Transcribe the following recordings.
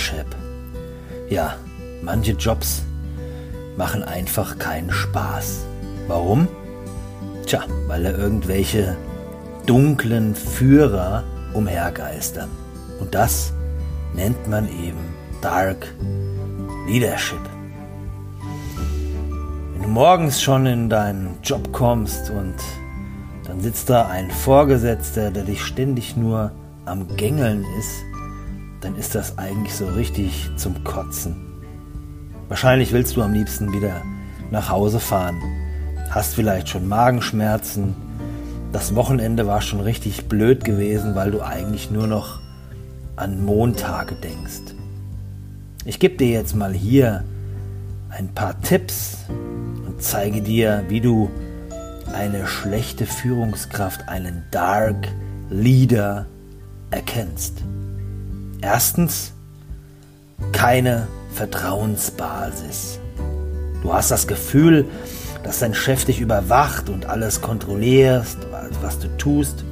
Leadership. Ja, manche Jobs machen einfach keinen Spaß. Warum? Tja, weil da irgendwelche dunklen Führer umhergeistern. Und das nennt man eben Dark Leadership. Wenn du morgens schon in deinen Job kommst und dann sitzt da ein Vorgesetzter, der dich ständig nur am Gängeln ist, dann ist das eigentlich so richtig zum Kotzen. Wahrscheinlich willst du am liebsten wieder nach Hause fahren, hast vielleicht schon Magenschmerzen, das Wochenende war schon richtig blöd gewesen, weil du eigentlich nur noch an Montage denkst. Ich gebe dir jetzt mal hier ein paar Tipps und zeige dir, wie du eine schlechte Führungskraft, einen Dark Leader erkennst. Erstens, keine Vertrauensbasis. Du hast das Gefühl, dass dein Chef dich überwacht und alles kontrollierst, was du tust.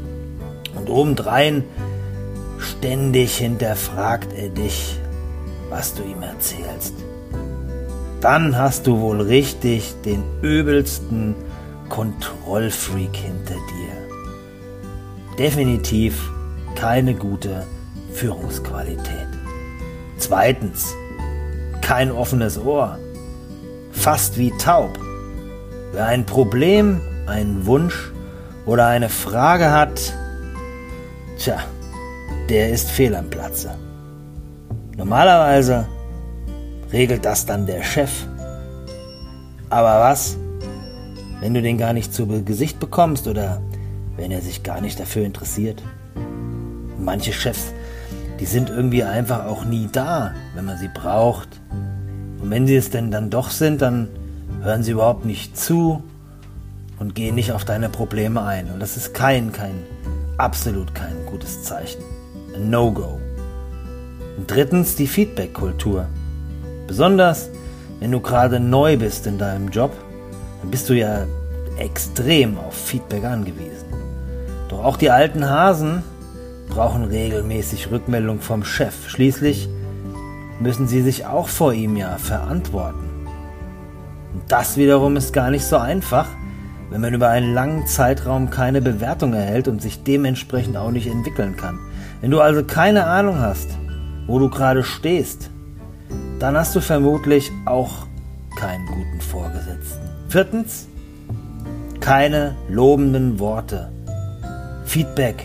Und obendrein ständig hinterfragt er dich, was du ihm erzählst. Dann hast du wohl richtig den übelsten Kontrollfreak hinter dir. Definitiv keine gute Führungsqualität. Zweitens, kein offenes Ohr, fast wie taub. Wer ein Problem, einen Wunsch oder eine Frage hat, tja, der ist fehl am Platze. Normalerweise regelt das dann der Chef. Aber was, wenn du den gar nicht zu Gesicht bekommst oder wenn er sich gar nicht dafür interessiert? Manche Chefs, die sind irgendwie einfach auch nie da, wenn man sie braucht. Und wenn sie es denn dann doch sind, dann hören sie überhaupt nicht zu und gehen nicht auf deine Probleme ein. Und das ist kein, kein, absolut kein gutes Zeichen. Ein No-Go. Und drittens die Feedback-Kultur. Besonders wenn du gerade neu bist in deinem Job, dann bist du ja extrem auf Feedback angewiesen. Doch auch die alten Hasen brauchen regelmäßig Rückmeldung vom Chef. Schließlich müssen sie sich auch vor ihm ja verantworten. Und das wiederum ist gar nicht so einfach, wenn man über einen langen Zeitraum keine Bewertung erhält und sich dementsprechend auch nicht entwickeln kann. Wenn du also keine Ahnung hast, wo du gerade stehst, dann hast du vermutlich auch keinen guten Vorgesetzten. Viertens, keine lobenden Worte. Feedback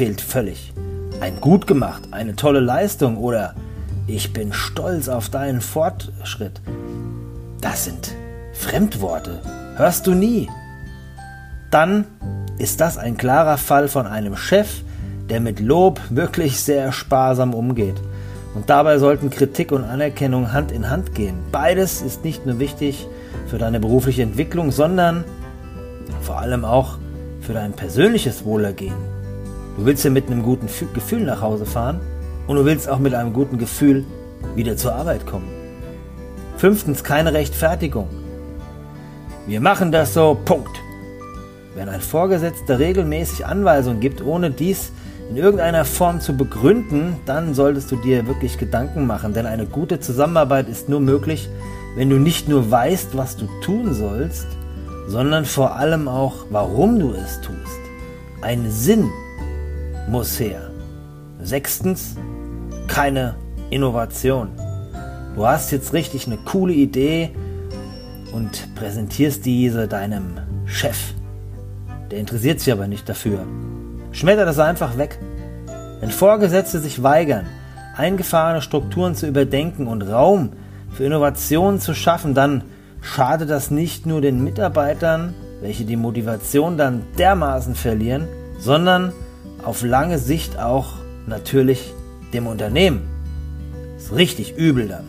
fehlt völlig. Ein gut gemacht, eine tolle Leistung oder ich bin stolz auf deinen Fortschritt. Das sind Fremdworte. Hörst du nie dann ist das ein klarer Fall von einem Chef, der mit Lob wirklich sehr sparsam umgeht. Und dabei sollten Kritik und Anerkennung Hand in Hand gehen. Beides ist nicht nur wichtig für deine berufliche Entwicklung, sondern vor allem auch für dein persönliches Wohlergehen. Du willst ja mit einem guten Gefühl nach Hause fahren und du willst auch mit einem guten Gefühl wieder zur Arbeit kommen. Fünftens, keine Rechtfertigung. Wir machen das so, Punkt. Wenn ein Vorgesetzter regelmäßig Anweisungen gibt, ohne dies in irgendeiner Form zu begründen, dann solltest du dir wirklich Gedanken machen, denn eine gute Zusammenarbeit ist nur möglich, wenn du nicht nur weißt, was du tun sollst, sondern vor allem auch, warum du es tust. Ein Sinn muss her. Sechstens, keine Innovation. Du hast jetzt richtig eine coole Idee und präsentierst diese deinem Chef. Der interessiert sich aber nicht dafür. Schmettert das einfach weg. Wenn Vorgesetzte sich weigern, eingefahrene Strukturen zu überdenken und Raum für Innovationen zu schaffen, dann schadet das nicht nur den Mitarbeitern, welche die Motivation dann dermaßen verlieren, sondern auf lange Sicht auch natürlich dem Unternehmen. Ist richtig übel dann.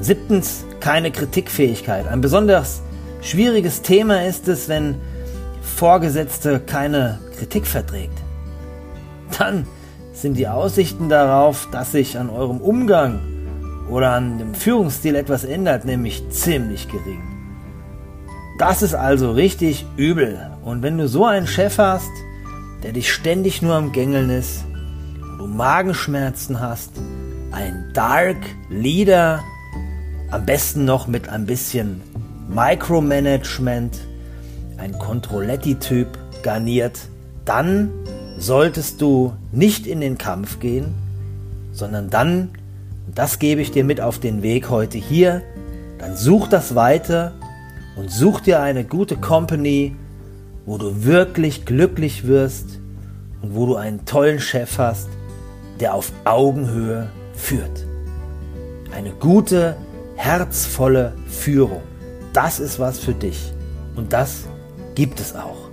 Siebtens, keine Kritikfähigkeit. Ein besonders schwieriges Thema ist es, wenn Vorgesetzte keine Kritik verträgt, dann sind die Aussichten darauf, dass sich an eurem Umgang oder an dem Führungsstil etwas ändert, nämlich ziemlich gering. Das ist also richtig übel. Und wenn du so einen Chef hast, der dich ständig nur am Gängeln ist, du Magenschmerzen hast, ein Dark Leader, am besten noch mit ein bisschen Micromanagement, ein Controletti-Typ garniert, dann solltest du nicht in den Kampf gehen, sondern dann, und das gebe ich dir mit auf den Weg heute hier, dann such das weiter und such dir eine gute Company, wo du wirklich glücklich wirst und wo du einen tollen Chef hast, der auf Augenhöhe führt. Eine gute, herzvolle Führung. Das ist was für dich. Und das gibt es auch.